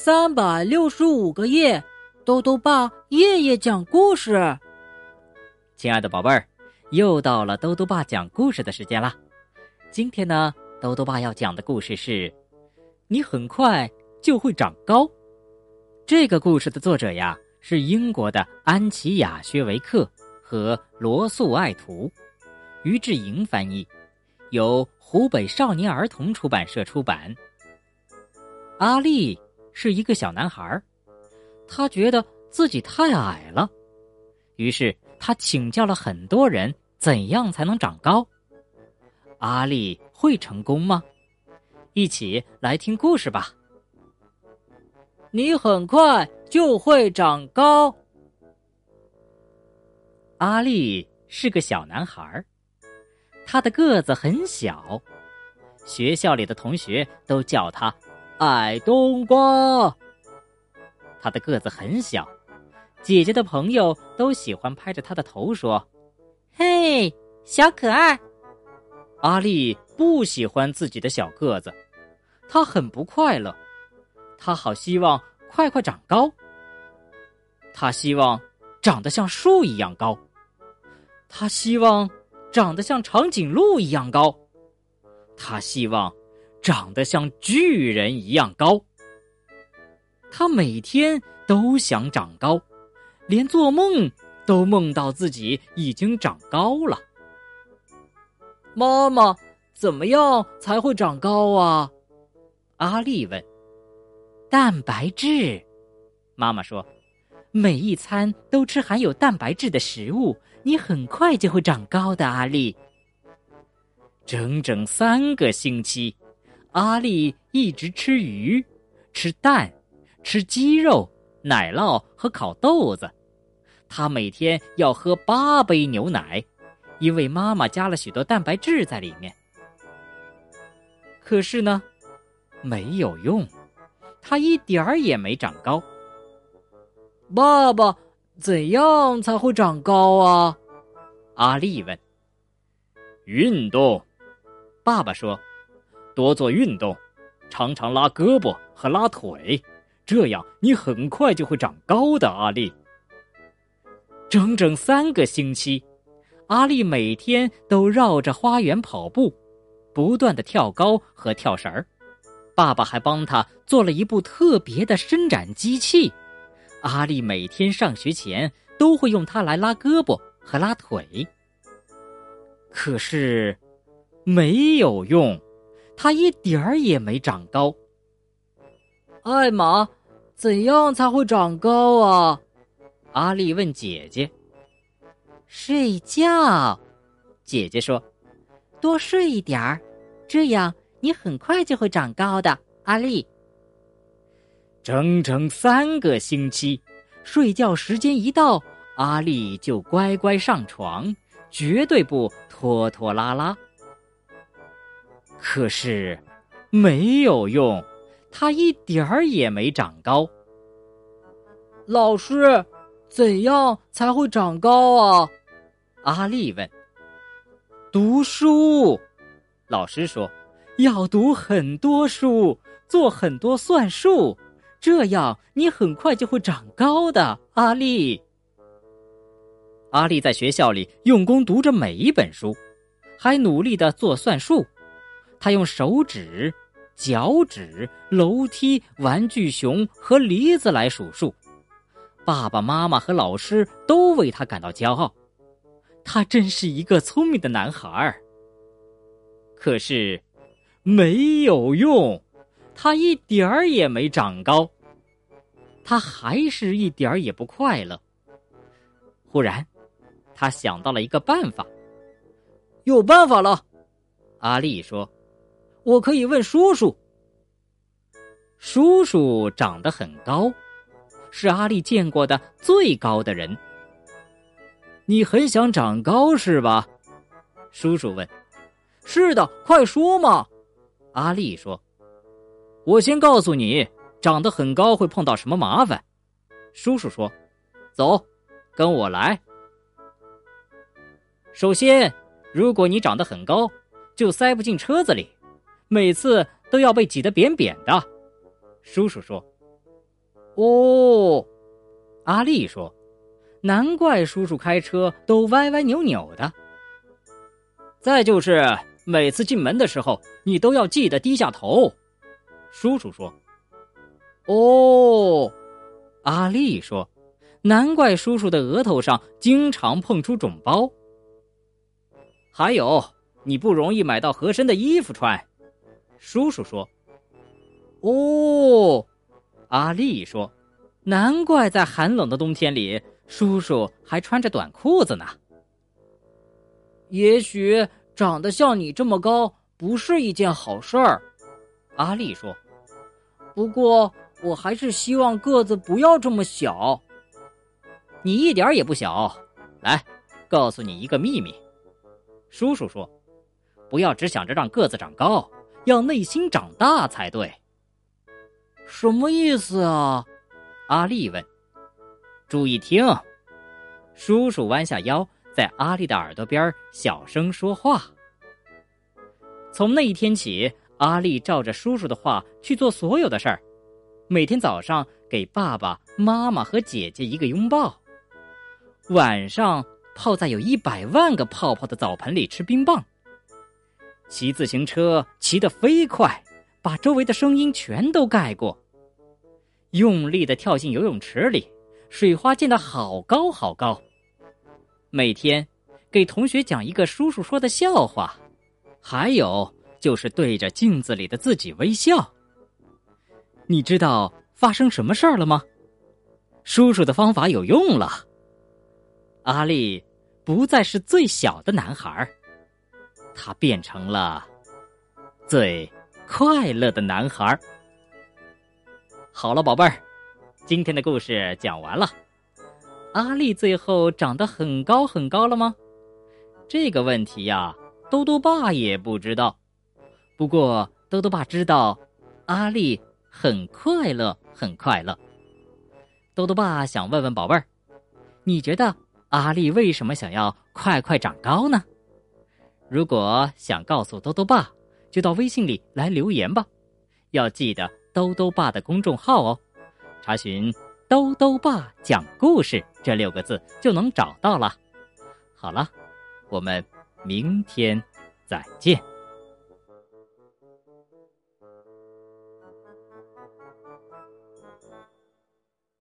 三百六十五个夜，豆豆爸夜夜讲故事。亲爱的宝贝儿，又到了豆豆爸讲故事的时间啦。今天呢，豆豆爸要讲的故事是：你很快就会长高。这个故事的作者呀，是英国的安琪亚·薛维克和罗素·爱图，于志莹翻译，由湖北少年儿童出版社出版。阿丽。是一个小男孩，他觉得自己太矮了，于是他请教了很多人怎样才能长高。阿丽会成功吗？一起来听故事吧。你很快就会长高。阿丽是个小男孩，他的个子很小，学校里的同学都叫他。矮冬瓜，他的个子很小，姐姐的朋友都喜欢拍着他的头说：“嘿，小可爱。”阿丽不喜欢自己的小个子，她很不快乐，她好希望快快长高。她希望长得像树一样高，她希望长得像长颈鹿一样高，她希望。长得像巨人一样高，他每天都想长高，连做梦都梦到自己已经长高了。妈妈，怎么样才会长高啊？阿丽问。蛋白质，妈妈说，每一餐都吃含有蛋白质的食物，你很快就会长高的。阿丽，整整三个星期。阿丽一直吃鱼，吃蛋，吃鸡肉、奶酪和烤豆子。她每天要喝八杯牛奶，因为妈妈加了许多蛋白质在里面。可是呢，没有用，她一点儿也没长高。爸爸，怎样才会长高啊？阿丽问。运动，爸爸说。多做运动，常常拉胳膊和拉腿，这样你很快就会长高的。阿丽，整整三个星期，阿丽每天都绕着花园跑步，不断的跳高和跳绳儿。爸爸还帮他做了一部特别的伸展机器，阿丽每天上学前都会用它来拉胳膊和拉腿。可是，没有用。他一点儿也没长高。艾玛，怎样才会长高啊？阿丽问姐姐。睡觉，姐姐说，多睡一点儿，这样你很快就会长高的。阿丽，整整三个星期，睡觉时间一到，阿丽就乖乖上床，绝对不拖拖拉拉。可是，没有用，他一点儿也没长高。老师，怎样才会长高啊？阿丽问。读书，老师说，要读很多书，做很多算术，这样你很快就会长高的。阿丽，阿丽在学校里用功读着每一本书，还努力的做算术。他用手指、脚趾、楼梯、玩具熊和梨子来数数，爸爸妈妈和老师都为他感到骄傲。他真是一个聪明的男孩儿。可是，没有用，他一点儿也没长高。他还是一点儿也不快乐。忽然，他想到了一个办法。有办法了，阿丽说。我可以问叔叔。叔叔长得很高，是阿丽见过的最高的人。你很想长高是吧？叔叔问。是的，快说嘛！阿丽说。我先告诉你，长得很高会碰到什么麻烦。叔叔说：“走，跟我来。首先，如果你长得很高，就塞不进车子里。”每次都要被挤得扁扁的，叔叔说：“哦，阿丽说：“难怪叔叔开车都歪歪扭扭的。再就是每次进门的时候，你都要记得低下头。”叔叔说：“哦。”阿丽说：“难怪叔叔的额头上经常碰出肿包。”还有，你不容易买到合身的衣服穿。叔叔说：“哦。”阿丽说：“难怪在寒冷的冬天里，叔叔还穿着短裤子呢。”也许长得像你这么高不是一件好事儿，阿丽说。不过我还是希望个子不要这么小。你一点也不小。来，告诉你一个秘密。叔叔说：“不要只想着让个子长高，要内心长大才对。”什么意思啊？阿丽问。注意听，叔叔弯下腰，在阿丽的耳朵边小声说话。从那一天起，阿丽照着叔叔的话去做所有的事儿。每天早上给爸爸妈妈和姐姐一个拥抱，晚上泡在有一百万个泡泡的澡盆里吃冰棒。骑自行车骑得飞快。把周围的声音全都盖过。用力的跳进游泳池里，水花溅得好高好高。每天给同学讲一个叔叔说的笑话，还有就是对着镜子里的自己微笑。你知道发生什么事儿了吗？叔叔的方法有用了。阿力不再是最小的男孩儿他变成了最。快乐的男孩。好了，宝贝儿，今天的故事讲完了。阿丽最后长得很高很高了吗？这个问题呀，兜兜爸也不知道。不过兜兜爸知道，阿丽很快乐，很快乐。兜兜爸想问问宝贝儿，你觉得阿丽为什么想要快快长高呢？如果想告诉兜兜爸。就到微信里来留言吧，要记得“兜兜爸”的公众号哦，查询“兜兜爸讲故事”这六个字就能找到了。好了，我们明天再见。